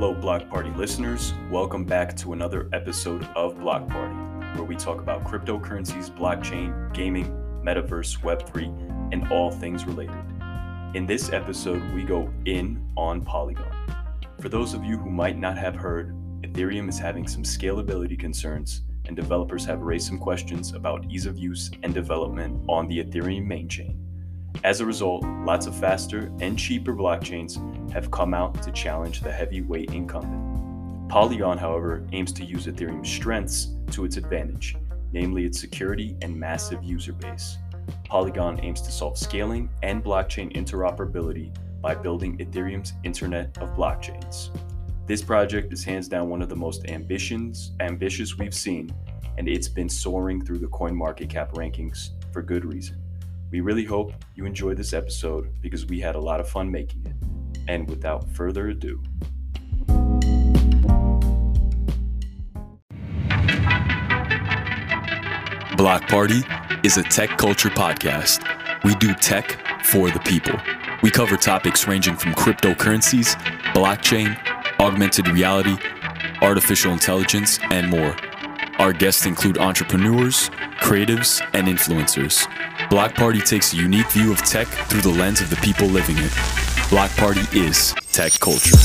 Hello, Block Party listeners. Welcome back to another episode of Block Party, where we talk about cryptocurrencies, blockchain, gaming, metaverse, Web3, and all things related. In this episode, we go in on Polygon. For those of you who might not have heard, Ethereum is having some scalability concerns, and developers have raised some questions about ease of use and development on the Ethereum main chain. As a result, lots of faster and cheaper blockchains have come out to challenge the heavyweight incumbent. Polygon, however, aims to use Ethereum's strengths to its advantage, namely its security and massive user base. Polygon aims to solve scaling and blockchain interoperability by building Ethereum's Internet of Blockchains. This project is hands down one of the most ambitions, ambitious we've seen, and it's been soaring through the CoinMarketCap rankings for good reason. We really hope you enjoyed this episode because we had a lot of fun making it. And without further ado, Block Party is a tech culture podcast. We do tech for the people. We cover topics ranging from cryptocurrencies, blockchain, augmented reality, artificial intelligence, and more. Our guests include entrepreneurs, creatives, and influencers. Block Party takes a unique view of tech through the lens of the people living it. Block Party is tech culture.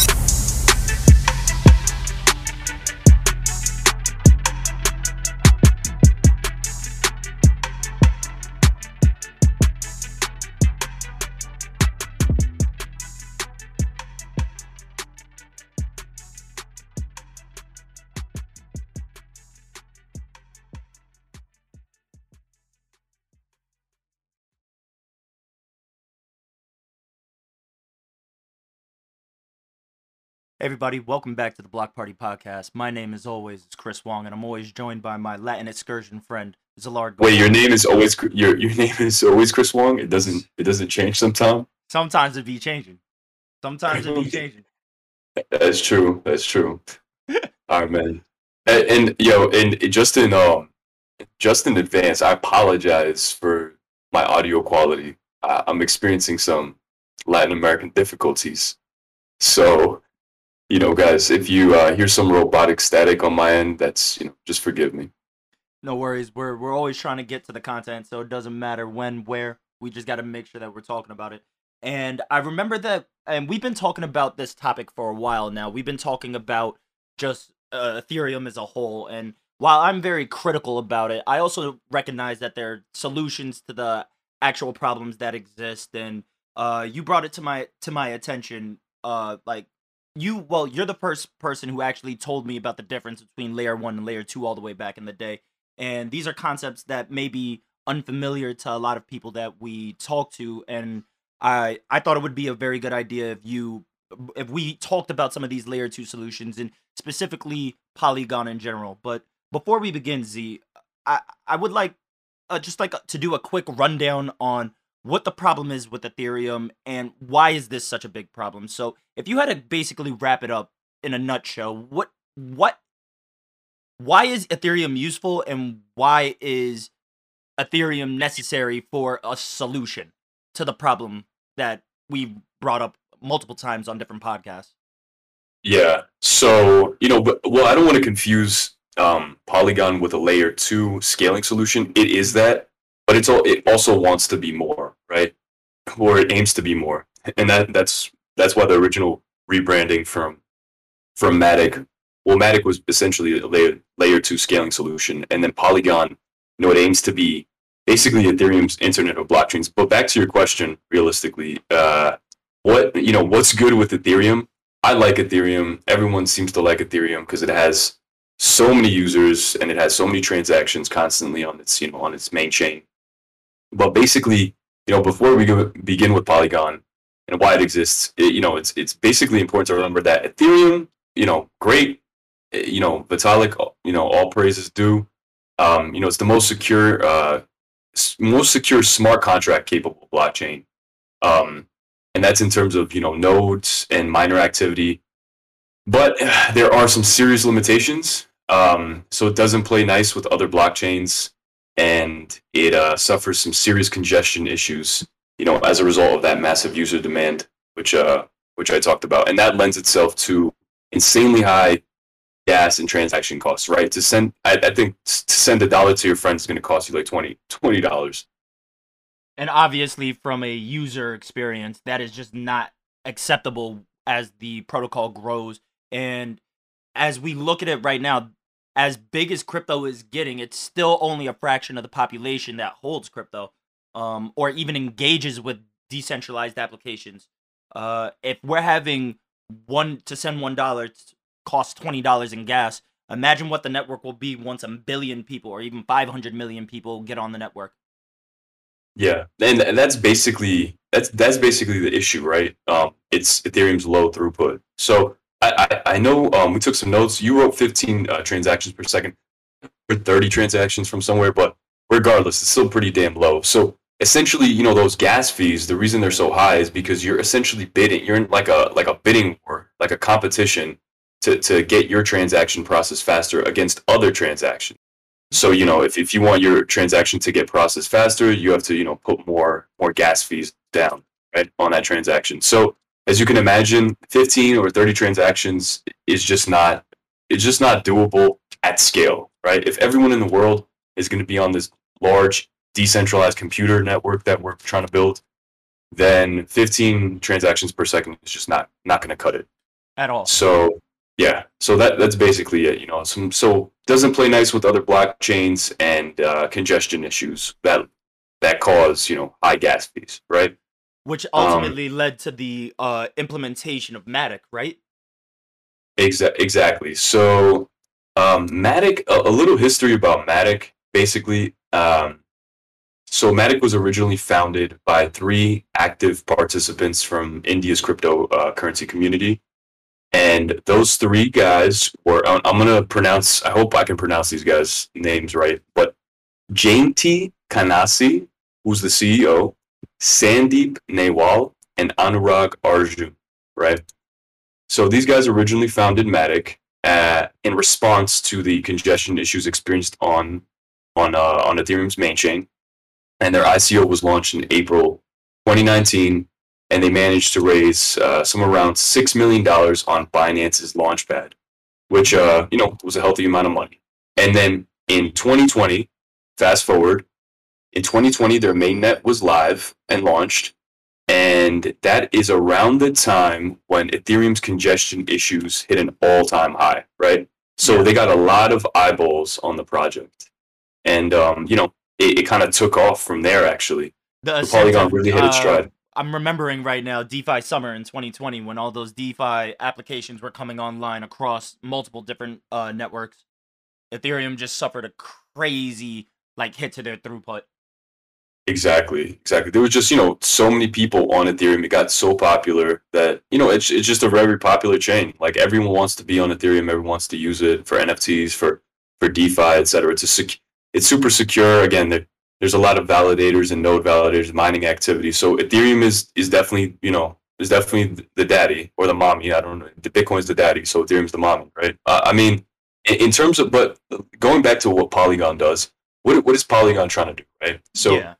Everybody, welcome back to the Block Party Podcast. My name, as always, is Chris Wong, and I'm always joined by my Latin excursion friend, Zalard. Wait, your name is always your your name is always Chris Wong. It doesn't it doesn't change sometimes. Sometimes it be changing. Sometimes it be changing. That's true. That's true. All right, man. And, and yo, and just in um, just in advance, I apologize for my audio quality. I, I'm experiencing some Latin American difficulties. So you know, guys, if you uh, hear some robotic static on my end, that's you know, just forgive me. No worries. We're we're always trying to get to the content, so it doesn't matter when, where. We just got to make sure that we're talking about it. And I remember that, and we've been talking about this topic for a while now. We've been talking about just uh, Ethereum as a whole, and while I'm very critical about it, I also recognize that there are solutions to the actual problems that exist. And uh, you brought it to my to my attention, uh, like you well you're the first person who actually told me about the difference between layer 1 and layer 2 all the way back in the day and these are concepts that may be unfamiliar to a lot of people that we talk to and i i thought it would be a very good idea if you if we talked about some of these layer 2 solutions and specifically polygon in general but before we begin z i i would like uh, just like to do a quick rundown on what the problem is with Ethereum and why is this such a big problem. So, if you had to basically wrap it up in a nutshell, what what why is Ethereum useful and why is Ethereum necessary for a solution to the problem that we've brought up multiple times on different podcasts? Yeah. So, you know, but, well, I don't want to confuse um, Polygon with a layer 2 scaling solution. It is that, but it's all it also wants to be more, right? Or it aims to be more, and that that's that's why the original rebranding from from Matic, well, Matic was essentially a layer layer two scaling solution, and then Polygon, you know, it aims to be basically Ethereum's Internet of Blockchains. But back to your question, realistically, uh, what you know, what's good with Ethereum? I like Ethereum. Everyone seems to like Ethereum because it has so many users and it has so many transactions constantly on its you know on its main chain. But basically, you know, before we go, begin with Polygon and why it exists, it, you know, it's it's basically important to remember that Ethereum, you know, great, eh, you know, Vitalik, you know, all praises due. Um, you know, it's the most secure, uh, most secure smart contract capable blockchain. Um, and that's in terms of you know nodes and miner activity. But there are some serious limitations. Um, so it doesn't play nice with other blockchains and it uh, suffers some serious congestion issues, you know, as a result of that massive user demand, which uh, which I talked about, and that lends itself to insanely high gas and transaction costs, right? To send, I, I think to send a dollar to your friend is going to cost you like 20 dollars. And obviously, from a user experience, that is just not acceptable as the protocol grows. And as we look at it right now, as big as crypto is getting, it's still only a fraction of the population that holds crypto, um, or even engages with decentralized applications. Uh, if we're having one to send one dollar costs twenty dollars in gas, imagine what the network will be once a billion people or even five hundred million people get on the network. Yeah, and, and that's basically that's that's basically the issue, right? Um, it's Ethereum's low throughput. So I, I, know um, we took some notes. You wrote 15 uh, transactions per second for 30 transactions from somewhere, but regardless, it's still pretty damn low. So essentially, you know, those gas fees, the reason they're so high is because you're essentially bidding. You're in like a like a bidding war, like a competition to, to get your transaction processed faster against other transactions. So, you know, if, if you want your transaction to get processed faster, you have to, you know, put more more gas fees down, right, on that transaction. So as you can imagine, 15 or 30 transactions is just not it's just not doable at scale, right? If everyone in the world is going to be on this large decentralized computer network that we're trying to build, then 15 transactions per second is just not not going to cut it at all. So yeah, so that that's basically it. You know, some so doesn't play nice with other blockchains and uh, congestion issues that that cause you know high gas fees, right? Which um, ultimately um, led to the uh, implementation of Matic, right? Exa- exactly. So, um, Matic, a, a, little history about Matic. Basically, um, so Matic was originally founded by three active participants from India's cryptocurrency uh, community. And those three guys were, I'm going to pronounce, I hope I can pronounce these guys' names right, but Jayanti Kanase, who's the CEO, Sandeep Nailwal and Anurag Arjun, right? So these guys originally founded Matic uh, in response to the congestion issues experienced on on uh, on Ethereum's main chain, and their ICO was launched in April 2019, and they managed to raise uh, some around six million dollars on Binance's Launchpad, which uh, you know was a healthy amount of money. And then in 2020, fast forward, in 2020, their mainnet was live and launched, and that is around the time when Ethereum's congestion issues hit an all-time high, right? So yeah. they got a lot of eyeballs on the project, and um, you know, it, it kind of took off from there. Actually, the, the Polygon really hit its uh, stride. I'm remembering right now DeFi summer in 2020 when all those DeFi applications were coming online across multiple different uh, networks. Ethereum just suffered a crazy like hit to their throughput. Exactly, exactly. There was just you know so many people on Ethereum. It got so popular that you know it's it's just a very popular chain. Like everyone wants to be on Ethereum. Everyone wants to use it for NFTs, for for DeFi, etc. It's a sec- it's super secure. Again, there, there's a lot of validators and node validators, mining activity. So Ethereum is is definitely you know is definitely the daddy or the mommy. I don't know. The Bitcoin's the daddy, so Ethereum's the mommy, right? Uh, I mean, in, in terms of but going back to what Polygon does, what what is Polygon trying to do, right? So. Yeah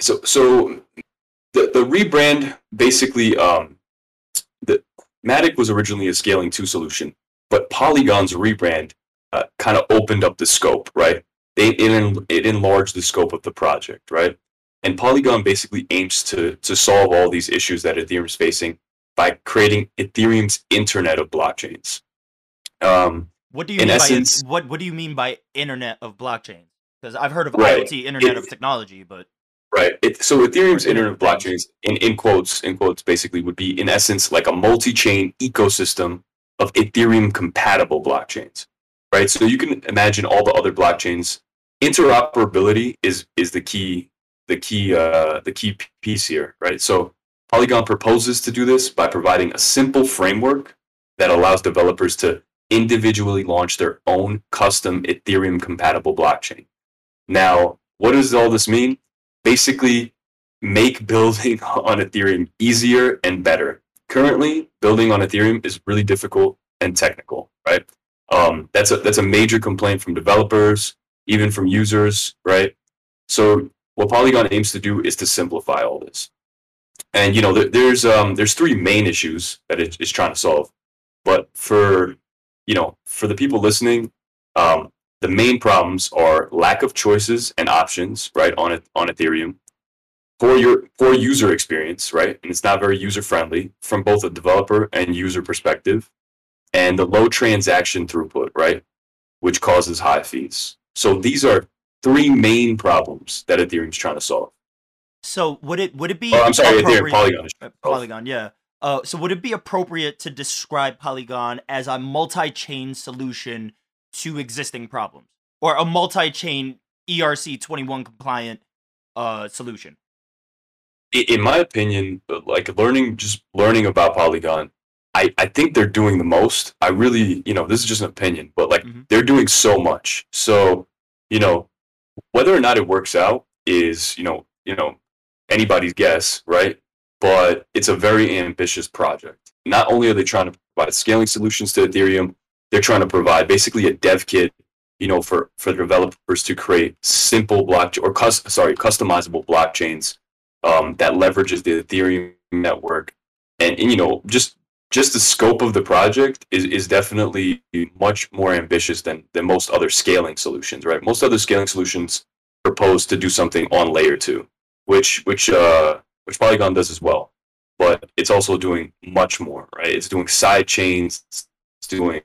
so so the the rebrand basically um, the Matic was originally a scaling two solution, but Polygon's rebrand uh, kind of opened up the scope, right? They it, it enlarged the scope of the project, right? And Polygon basically aims to to solve all these issues that Ethereum is facing by creating Ethereum's Internet of blockchains. Um, what do you mean essence, by what What do you mean by Internet of blockchains? Because I've heard of right, IoT, Internet it, of Technology, but Right. It, so Ethereum's Internet of Blockchains, in, in quotes, in quotes, basically would be in essence like a multi-chain ecosystem of Ethereum compatible blockchains. Right. So you can imagine all the other blockchains. Interoperability is is the key the key uh, the key piece here. Right. So Polygon proposes to do this by providing a simple framework that allows developers to individually launch their own custom Ethereum compatible blockchain. Now, what does all this mean? Basically make building on Ethereum easier and better. Currently, building on Ethereum is really difficult and technical, right? Um, that's a that's a major complaint from developers, even from users, right? So what Polygon aims to do is to simplify all this. And you know, there's um, there's three main issues that it's trying to solve. But for you know, for the people listening, um, the main problems are lack of choices and options, right, on on Ethereum. For your poor user experience, right, and it's not very user friendly from both a developer and user perspective, and the low transaction throughput, right, which causes high fees. So these are three main problems that Ethereum's trying to solve. So would it would it be? Oh, I'm sorry, Ethereum, Polygon. Uh, Polygon, yeah. Uh, so would it be appropriate to describe Polygon as a multi-chain solution to existing problems, or a multi-chain ERC21 compliant uh, solution? in my opinion, uh, like learning, just learning about Polygon, I, I think they're doing the most. I really, you know, this is just an opinion, but like Mhm. they're doing so much. So, you know, whether or not it works out is, you know, you know, anybody's guess, right? But it's a very ambitious project. Not only are they trying to provide scaling solutions to Ethereum, they're trying to provide basically a dev kit, you know, for for developers to create simple block or cus- sorry, customizable blockchains um, that leverages the Ethereum network, and, and you know just just the scope of the project is, is definitely much more ambitious than than most other scaling solutions. Right, most other scaling solutions propose to do something on layer two, which which uh, which Polygon does as well, but it's also doing much more. Right, it's doing side chains, it's doing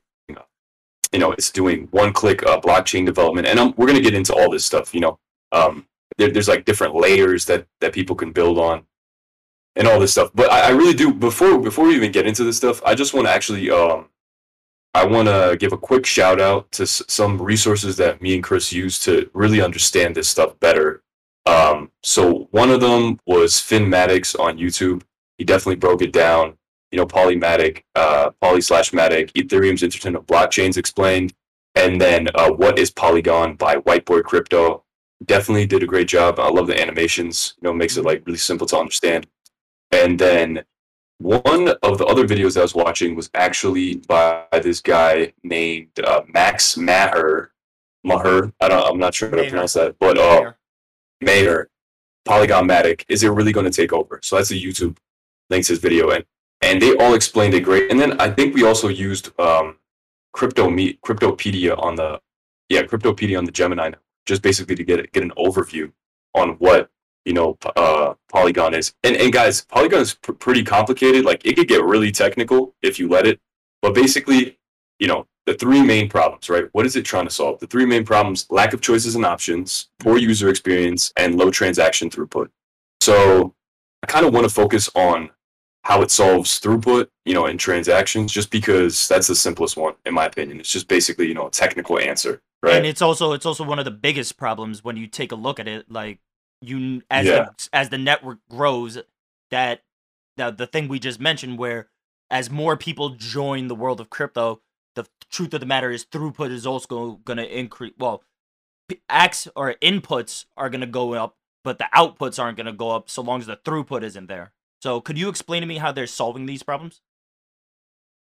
you know it's doing one click uh, blockchain development, and um, we're gonna get into all this stuff. You know. Um, there, there's like different layers that that people can build on and all this stuff but I, I really do before before we even get into this stuff i just want to actually um i want to give a quick shout out to s- some resources that me and chris use to really understand this stuff better um so one of them was Finn Maddox on youtube he definitely broke it down you know polymatic uh poly slash matic ethereum's internet of blockchains explained and then uh, what is polygon by whiteboard crypto definitely did a great job. I love the animations. You know, makes it like really simple to understand. And then one of the other videos I was watching was actually by this guy named uh, Max Maher. Maher. I don't. I'm not sure how to pronounce that, but uh. Maher. Polygon Matic. Is it really going to take over? So that's a YouTube links his video and and they all explained it great. And then I think we also used um, crypto me cryptopedia on the yeah cryptopedia on the Gemini just basically to get get an overview on what you know uh, Polygon is. And and guys, Polygon is pr- pretty complicated. Like it could get really technical if you let it. But basically, you know, the three main problems, right? What is it trying to solve? The three main problems: lack of choices and options, poor user experience, and low transaction throughput. So I kind of want to focus on how it solves throughput, you know, in transactions, just because that's the simplest one, in my opinion. It's just basically, you know, a technical answer, right? And it's also it's also one of the biggest problems when you take a look at it. Like you as Yeah. the, as the network grows, that the the thing we just mentioned, where as more people join the world of crypto, the truth of the matter is throughput is also going to increase. Well, acts or inputs are going to go up, but the outputs aren't going to go up so long as the throughput isn't there. So, could you explain to me how they're solving these problems?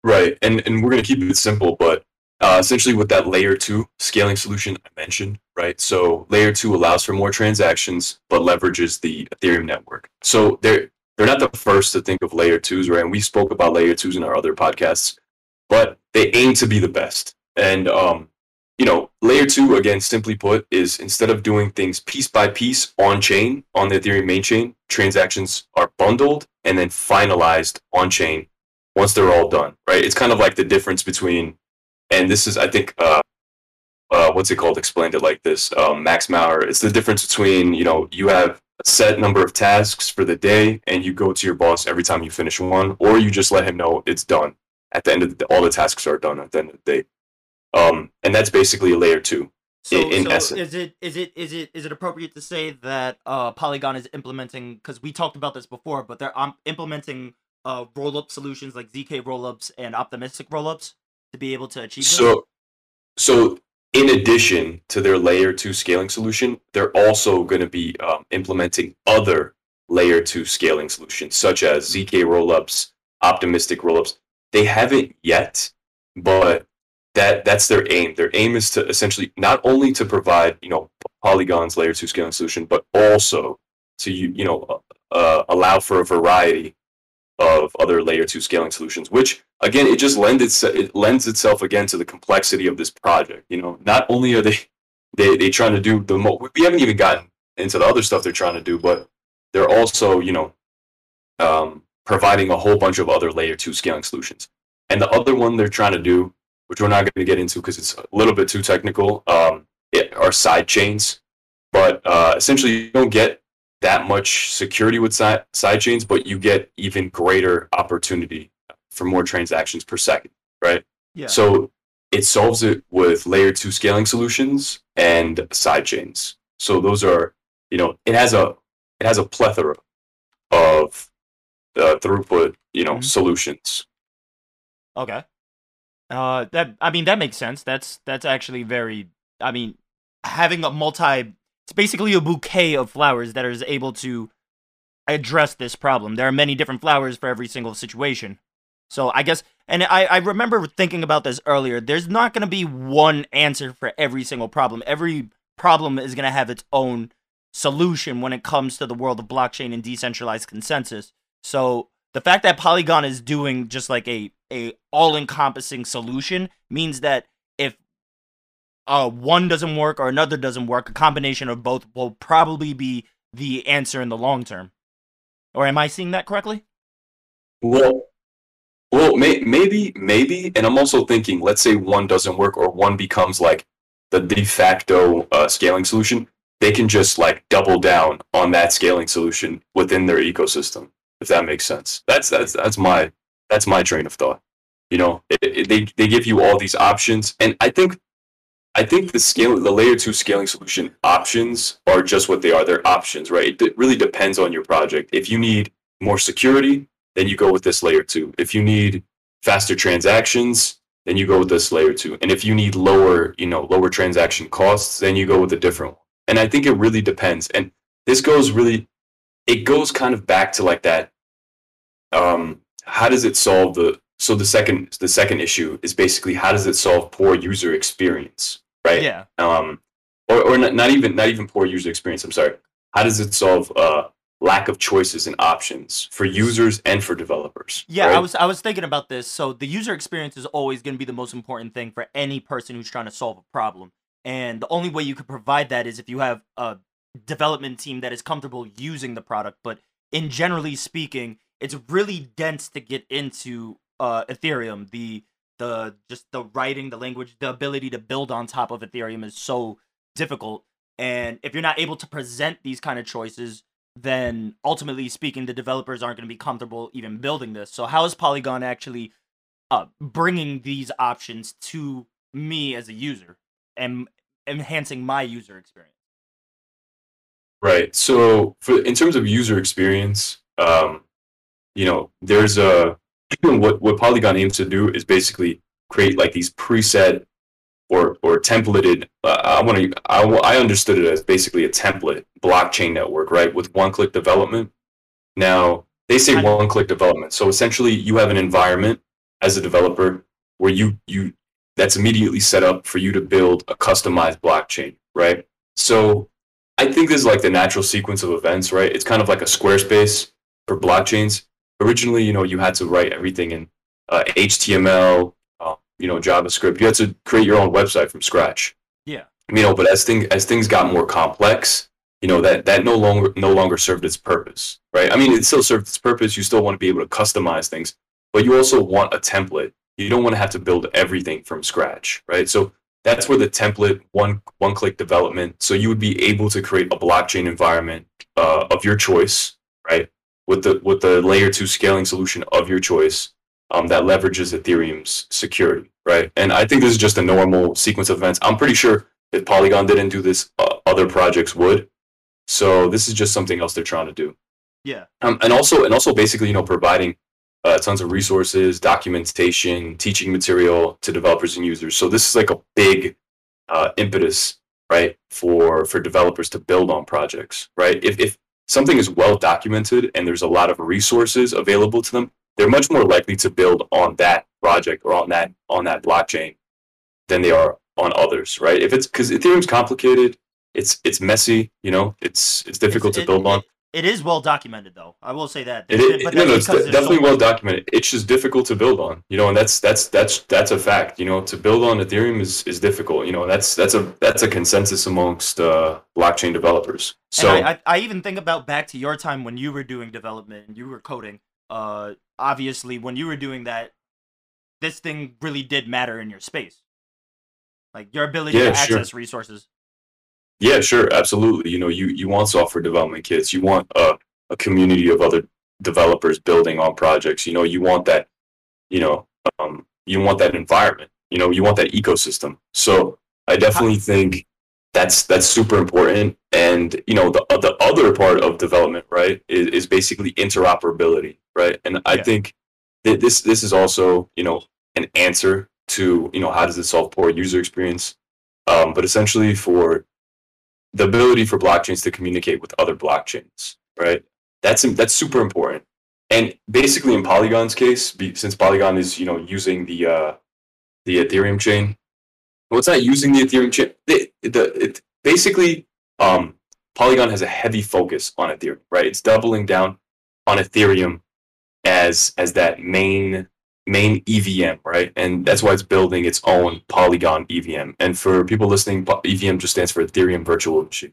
Right, and and we're gonna keep it simple, but uh, essentially with that layer two scaling solution I mentioned, right? So layer two allows for more transactions, but leverages the Ethereum network. So they're they're not the first to think of layer twos, right? And we spoke about layer twos in our other podcasts, but they aim to be the best. And um, you know, layer two again, simply put, is instead of doing things piece by piece on chain on the Ethereum main chain, transactions are bundled and then finalized on chain once they're all done, right? It's kind of like the difference between, and this is, I think, uh, uh, what's it called? Explained it like this. Um, Max Maher. It's the difference between, you know, you have a set number of tasks for the day, and you go to your boss every time you finish one, or you just let him know it's done at the end of the all the tasks are done at the end of the day. Um, and that's basically a layer two. So, in so essence. is it is it is it is it appropriate to say that uh, Polygon is implementing because we talked about this before, but they're um, implementing uh, roll-up solutions like zk roll-ups and optimistic roll-ups to be able to achieve this? So, so in addition to their layer two scaling solution, they're also going to be um, implementing other layer two scaling solutions, such as zk rollups, optimistic rollups. They haven't yet, but that that's their aim. Their aim is to essentially not only to provide you know Polygon's layer two scaling solution, but also to you know uh, allow for a variety of other layer two scaling solutions, which again, it just lends itself it lends itself again to the complexity of this project. You know, not only are they they they trying to do the mo- we haven't even gotten into the other stuff they're trying to do, but they're also you know um, providing a whole bunch of other layer two scaling solutions. And the other one they're trying to do, which we're not going to get into because it's a little bit too technical, um, it, are side chains. But uh, essentially, you don't get that much security with side, side chains, but you get even greater opportunity for more transactions per second, right? Yeah. So it solves it with layer two scaling solutions and side chains. So those are, you know, it has a it has a plethora of uh, throughput, you know, Mhm. solutions. Okay. Uh, that I mean that makes sense. That's that's actually very. I mean, having a multi. It's basically a bouquet of flowers that is able to address this problem. There are many different flowers for every single situation. So I guess, and I I remember thinking about this earlier. There's not going to be one answer for every single problem. Every problem is going to have its own solution when it comes to the world of blockchain and decentralized consensus. So the fact that Polygon is doing just like a a all encompassing solution means that if uh one doesn't work or another doesn't work, a combination of both will probably be the answer in the long term. Or am I seeing that correctly? Well, well, may, maybe, maybe, and I'm also thinking, let's say one doesn't work or one becomes like the de facto uh, scaling solution. They can just like double down on that scaling solution within their ecosystem, if that makes sense. That's that's that's my that's my train of thought. You know, it, it, they they give you all these options, and I think I think the scale the layer two scaling solution options are just what they are. They're options, right? It, it really depends on your project. If you need more security, then you go with this layer two. If you need faster transactions, then you go with this layer two. And if you need lower, you know, lower transaction costs, then you go with a different one. And I think it really depends. And this goes really, it goes kind of back to like that. Um, how does it solve the? So the second, the second issue is basically how does it solve poor user experience, right? Yeah. um, or, or not, not even not even poor user experience. I'm sorry. How does it solve uh, lack of choices and options for users and for developers? Yeah, I was I was thinking about this. So the user experience is always going to be the most important thing for any person who's trying to solve a problem. And the only way you could provide that is if you have a development team that is comfortable using the product. But in generally speaking, it's really dense to get into uh, Ethereum. The the just the writing, the language, the ability to build on top of Ethereum is so difficult. And if you're not able to present these kind of choices, then ultimately speaking, the developers aren't going to be comfortable even building this. So how is Polygon actually uh, bringing these options to me as a user and enhancing my user experience? Right. So, for in terms of user experience, um, you know, there's a what what Polygon aims to do is basically create like these preset or or templated. Uh, I want to. I, I understood it as basically a template blockchain network, right, with one-click development. Now they say one-click development, so essentially you have an environment as a developer where you you that's immediately set up for you to build a customized blockchain, right? So I think this is like the natural sequence of events, right? It's kind of like a Squarespace for blockchains. Originally, you know, you had to write everything in uh, HTML, uh, you know, JavaScript. You had to create your own website from scratch. Yeah. You know, but as things as things got more complex, you know, that that no longer no longer served its purpose, right? I mean, it still served its purpose. You still want to be able to customize things, but you also want a template. You don't want to have to build everything from scratch, right? So that's where the template one one click development so you would be able to create a blockchain environment uh, of your choice right? With the with the layer two scaling solution of your choice um, that leverages ethereum's security right? And i think this is just a normal sequence of events. I'm pretty sure if polygon didn't do this uh, other projects would. So this is just something else they're trying to do. Yeah. um, and also and also basically you know providing uh, tons of resources documentation teaching material to developers and users. So this is like a big uh, impetus right for for developers to build on projects right? If, if something is well documented and there's a lot of resources available to them they're much more likely to build on that project or on that on that blockchain than they are on others right? If it's because ethereum's complicated it's it's messy you know it's it's difficult It's- to build it- on it- is well documented though. I will say that. It is, no, no, it's de- definitely so well documented. It's just difficult to build on, you know, and that's that's that's that's a fact. You know, to build on Ethereum is, is difficult. You know, that's that's a that's a consensus amongst uh, blockchain developers. So I, I, I even think about back to your time when you were doing development and you were coding. Uh, obviously, when you were doing that, this thing really did matter in your space, like your ability yeah, to access sure. resources. Yeah, sure, absolutely. You know, you you want software development kits. You want a a community of other developers building on projects. You know, you want that. You know, um, you want that environment. You know, you want that ecosystem. So I definitely think that's that's super important. And you know, the the other part of development, right, is, is basically interoperability, right? And I yeah. think that this this is also you know an answer to you know how does it solve poor user experience, um, but essentially for the ability for blockchains to communicate with other blockchains, right? That's that's super important. And basically, in Polygon's case, since Polygon is you know using the uh, the Ethereum chain, well, it's not using the Ethereum chain. The, the it, basically, um, Polygon has a heavy focus on Ethereum, right? It's doubling down on Ethereum as as that main main EVM, right? And that's why it's building its own Polygon EVM. And for people listening, EVM just stands for Ethereum Virtual Machine.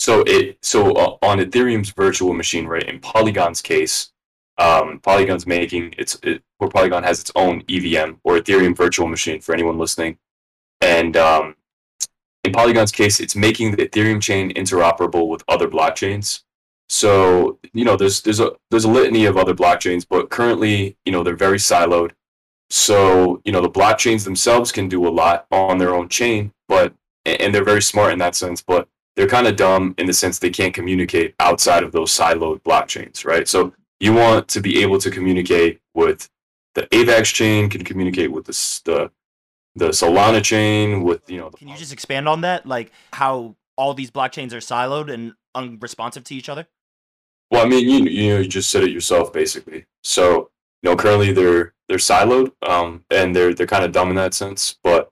So it so uh, on Ethereum's virtual machine, right? In Polygon's case, um, Polygon's making it's it, where Polygon has its own EVM or Ethereum Virtual Machine for anyone listening, and um, in Polygon's case, it's making the Ethereum chain interoperable with other blockchains. So you know, there's there's a there's a litany of other blockchains, but currently, you know, they're very siloed. So you know, the blockchains themselves can do a lot on their own chain, but and they're very smart in that sense. But they're kind of dumb in the sense they can't communicate outside of those siloed blockchains, right? So you want to be able to communicate with the AVAX chain, can communicate with the the, the Solana chain, with you know. can you just expand on that, like how all these blockchains are siloed and unresponsive to each other? Well, I mean, you you know, you just said it yourself, basically. So, you know, currently they're they're siloed, um, and they're they're kind of dumb in that sense. But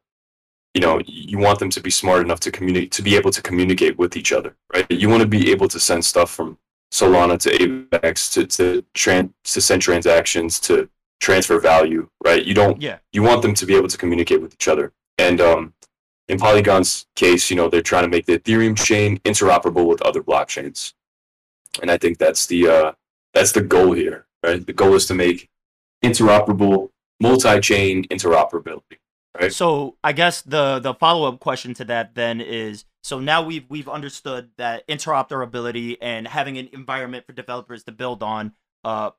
you know, you want them to be smart enough to communicate, to be able to communicate with each other, right? You want to be able to send stuff from Solana to AVAX to to tran- to send transactions to transfer value, right? You don't. Yeah. You want them to be able to communicate with each other, and um, in Polygon's case, you know, they're trying to make the Ethereum chain interoperable with other blockchains and I think that's the uh, that's the goal here, right? The goal is to make interoperable, multi-chain interoperability, right? So I guess the the follow up question to that then is so now we've we've understood that interoperability and having an environment for developers to build on uh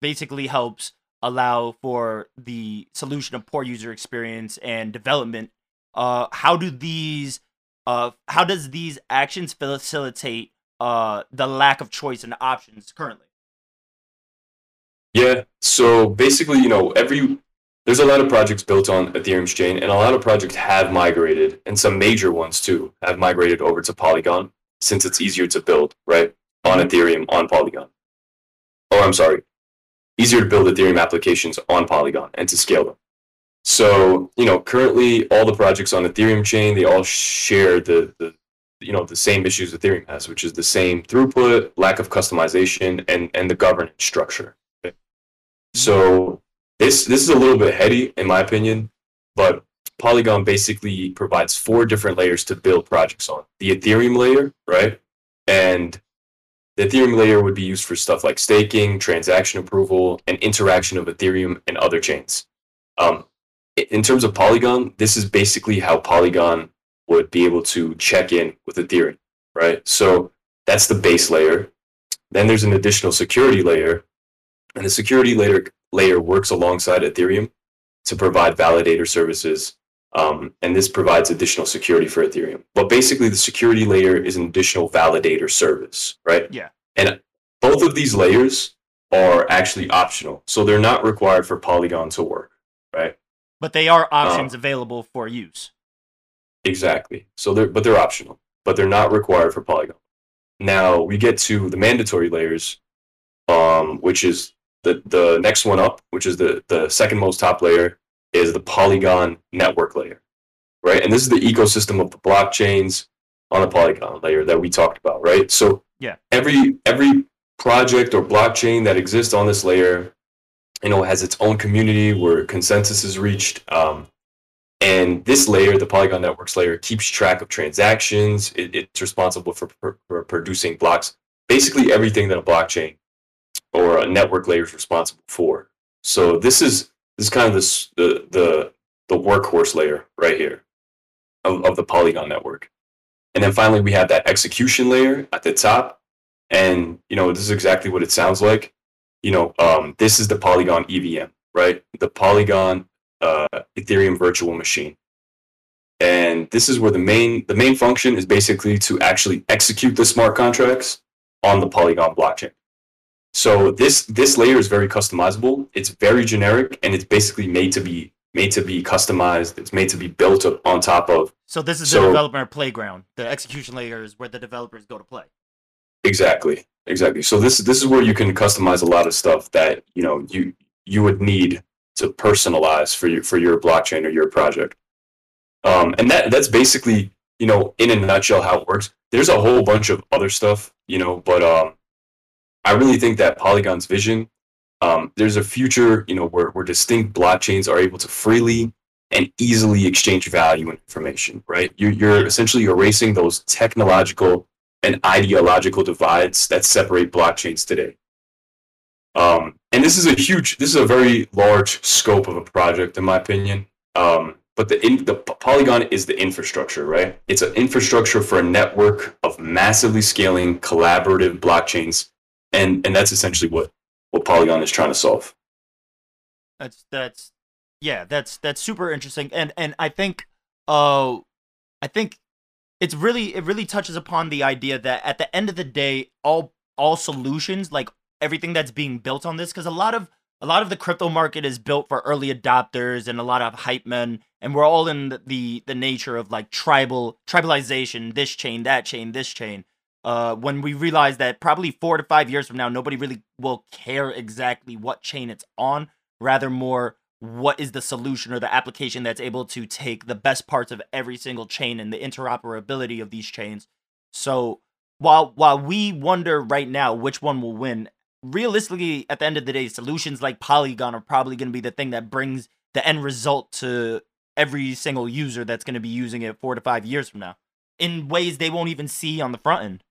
basically helps allow for the solution of poor user experience and development. Uh, how do these uh how does these actions facilitate uh the lack of choice and options currently? Yeah. So basically, you know, every there's a lot of projects built on Ethereum's chain, and a lot of projects have migrated, and some major ones too have migrated over to Polygon since it's easier to build, right? On. Ethereum, on Polygon. Oh, I'm sorry. Easier to build Ethereum applications on Polygon and to scale them. So, you know, currently all the projects on Ethereum chain, they all share the, the you know the same issues Ethereum has, which is the same throughput, lack of customization, and and the governance structure. So this this is a little bit heady in my opinion, but Polygon basically provides four different layers to build projects on. The Ethereum layer, right? And the Ethereum layer would be used for stuff like staking, transaction approval, and interaction of Ethereum and other chains. Um, in terms of Polygon, this is basically how Polygon would be able to check in with Ethereum, right? So that's the base layer. Then there's an additional security layer, and the security layer layer works alongside Ethereum to provide validator services, um, and this provides additional security for Ethereum. But basically, the security layer is an additional validator service, right? Yeah. And both of these layers are actually optional, so they're not required for Polygon to work, right? But they are options um, available for use. Exactly. So they're but they're optional, but they're not required for Polygon. Now we get to the mandatory layers, um, which is the the next one up, which is the the second most top layer, is the Polygon network layer, right? And this is the ecosystem of the blockchains on the Polygon layer that we talked about, right? So Yeah. Every every project or blockchain that exists on this layer, you know, has its own community where consensus is reached. Um, and this layer, the Polygon Networks layer, keeps track of transactions. It, it's responsible for, for, producing blocks. Basically, everything that a blockchain or a network layer is responsible for. So this is this is kind of this the the the workhorse layer right here of, of the Polygon network. And then finally, we have that execution layer at the top. And, you know, this is exactly what it sounds like. You know, um, this is the Polygon EVM, right? The Polygon uh, Ethereum virtual machine. And this is where the main the main function is basically to actually execute the smart contracts on the Polygon blockchain. So this this layer is very customizable. It's very generic, and it's basically made to be made to be customized. It's made to be built up on top of. So this is So- the developer playground. The execution layer is where the developers go to play. Exactly, exactly. So this this is where you can customize a lot of stuff that you know you you would need to personalize for your for your blockchain or your project. Um, and that that's basically you know in a nutshell how it works. There's a whole bunch of other stuff, you know, but um, I really think that Polygon's vision. Um, there's a future, you know, where, where distinct blockchains are able to freely and easily exchange value and information, right? You're, you're essentially erasing those technological and ideological divides that separate blockchains today. Um, and this is a huge, this is a very large scope of a project, in my opinion. Um, but the in, the Polygon is the infrastructure, right? It's an infrastructure for a network of massively scaling collaborative blockchains, and and that's essentially what what Polygon is trying to solve. That's that's yeah, that's that's super interesting. And and I think uh I think it's really it really touches upon the idea that at the end of the day, all all solutions, like everything that's being built on this, because a lot of a lot of the crypto market is built for early adopters and a lot of hype men, and we're all in the the, the nature of like tribal tribalization, this chain, that chain, this chain. Uh, when we realize that probably four to five years from now, nobody really will care exactly what chain it's on, rather more what is the solution or the application that's able to take the best parts of every single chain and the interoperability of these chains. So while while we wonder right now which one will win, realistically at the end of the day, solutions like Polygon are probably going to be the thing that brings the end result to every single user that's going to be using it 4 to 5 years from now in ways they won't even see on the front end.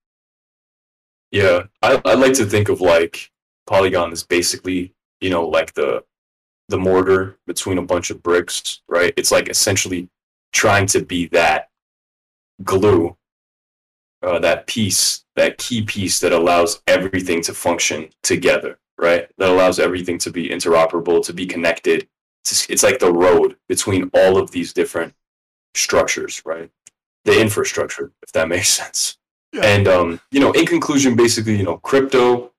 Yeah, I I like to think of like Polygon as basically you know like the the mortar between a bunch of bricks, right? It's like essentially trying to be that glue, uh, that piece, that key piece that allows everything to function together, right? That allows everything to be interoperable, to be connected. It's, it's like the road between all of these different structures, right? The infrastructure, if that makes sense. And um, you know, in conclusion, basically, you know, crypto,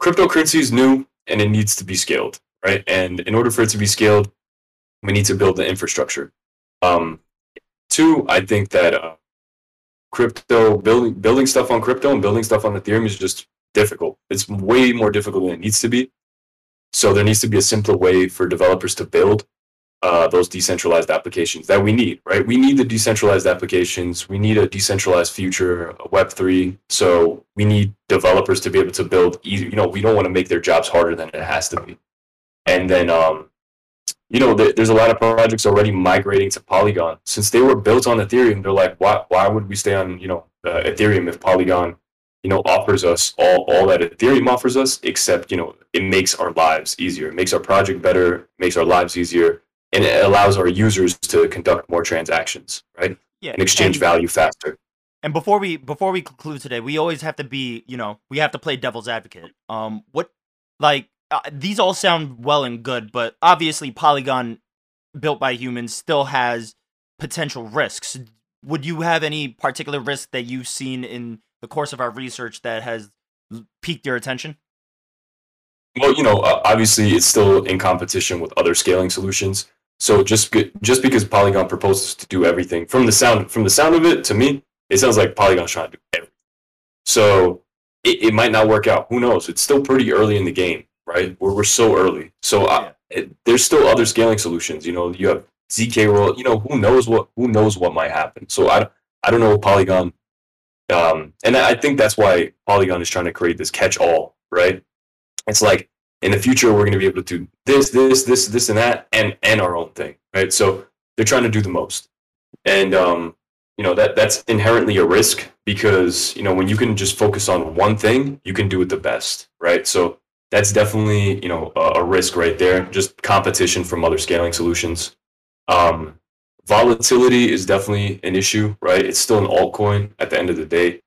cryptocurrency is new and it needs to be scaled, right? And in order for it to be scaled, we need to build the infrastructure. Um, two, I think that uh, crypto building building stuff on crypto and building stuff on Ethereum is just difficult. It's way more difficult than it needs to be. So there needs to be a simpler way for developers to build uh, those decentralized applications that we need, right? We need the decentralized applications. We need a decentralized future, a Web3. So we need developers to be able to build easy. You know, we don't want to make their jobs harder than it has to be. And then, um, you know, there's a lot of projects already migrating to Polygon. Since they were built on Ethereum, they're like, why, why would we stay on, you know, uh, Ethereum if Polygon, you know, offers us all, all that Ethereum offers us, except, you know, it makes our lives easier. It makes our project better, makes our lives easier and it allows our users to conduct more transactions, right? Yeah. And exchange and- value faster. And before we before we conclude today, we always have to be, you know, we have to play devil's advocate. Um, what, like, uh, these all sound well and good, but obviously, Polygon, built by humans, still has potential risks. Would you have any particular risk that you've seen in the course of our research that has piqued your attention? Well, you know, uh, obviously, it's still in competition with other scaling solutions. So just just because Polygon proposes to do everything, from the sound from the sound of it, to me, it sounds like Polygon's trying to do everything. So it, it might not work out. Who knows? It's still pretty early in the game, right? We're we're so early. So I, it, there's still other scaling solutions. You know, you have zk roll. You know, who knows what who knows what might happen. So I I don't know Polygon um, and I think that's why Polygon is trying to create this catch-all, right? It's like in the future we're going to be able to do this, this, this, this, and that, and and our own thing, right? So they're trying to do the most, and um, you know that that's inherently a risk because you know when you can just focus on one thing, you can do it the best, right? So that's definitely you know a, a risk right there. Just competition from other scaling solutions. Um, volatility is definitely an issue, right? It's still an altcoin at the end of the day.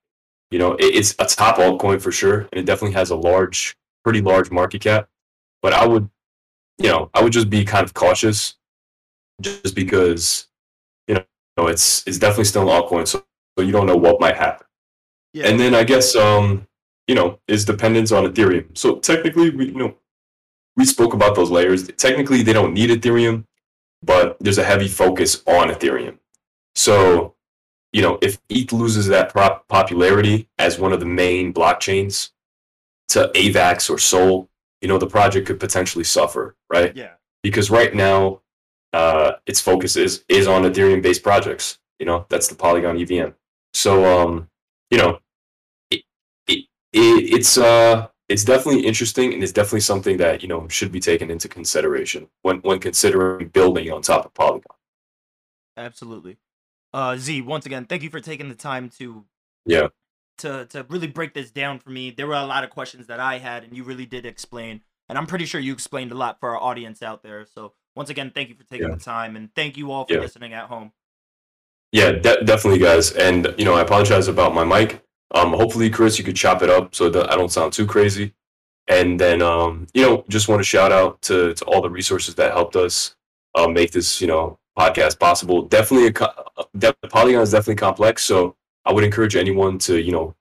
You know, it, it's a top altcoin for sure, and it definitely has a large, pretty large market cap. But I would, you know, I would just be kind of cautious, just because, you know, it's it's definitely still an altcoin, so, so you don't know what might happen. Yeah. And then I guess, um, you know, is dependence on Ethereum. So technically, we you know, we spoke about those layers. Technically, they don't need Ethereum but there's a heavy focus on Ethereum. So, you know, if ETH loses that popularity as one of the main blockchains to AVAX or Sol, you know, the project could potentially suffer, right? Yeah. Because right now, uh, its focus is is on Ethereum-based projects. You know, that's the Polygon EVM. So, um, you know, it, it it's uh it's definitely interesting and it's definitely something that you know should be taken into consideration when when considering building on top of Polygon. Absolutely. Uh, Z, once again, thank you for taking the time to yeah to to really break this down for me. There were a lot of questions that I had, and you really did explain. And I'm pretty sure you explained a lot for our audience out there. So once again, thank you for taking yeah. the time, and thank you all for yeah. listening at home. Yeah, de- definitely, guys. And you know, I apologize about my mic. Um, hopefully, Chris, you could chop it up so that I don't sound too crazy. And then, um, you know, just want to shout out to, to all the resources that helped us uh, make this, you know, podcast possible. Definitely, a, de- Polygon is definitely complex. So I would encourage anyone to, you know,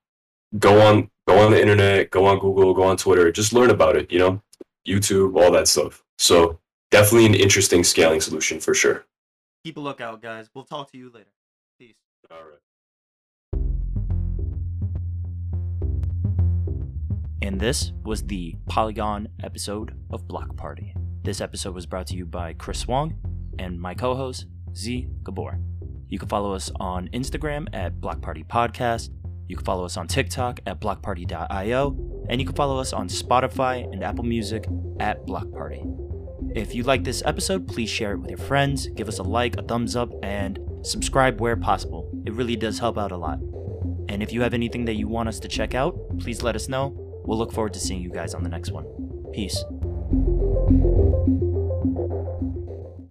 go on go on the internet, go on Google, go on Twitter, just learn about it. You know, YouTube, all that stuff. So definitely an interesting scaling solution for sure. Keep a lookout, guys. We'll talk to you later. Peace. All right. And this was the Polygon episode of Block Party. This episode was brought to you by Chris Wong and my co host, Z Gabor. You can follow us on Instagram at Block Party Podcast. You can follow us on TikTok at blockparty.io. And you can follow us on Spotify and Apple Music at Block Party. If you like this episode, please share it with your friends, give us a like, a thumbs up, and subscribe where possible. It really does help out a lot. And if you have anything that you want us to check out, please let us know We'll look forward to seeing you guys on the next one. Peace.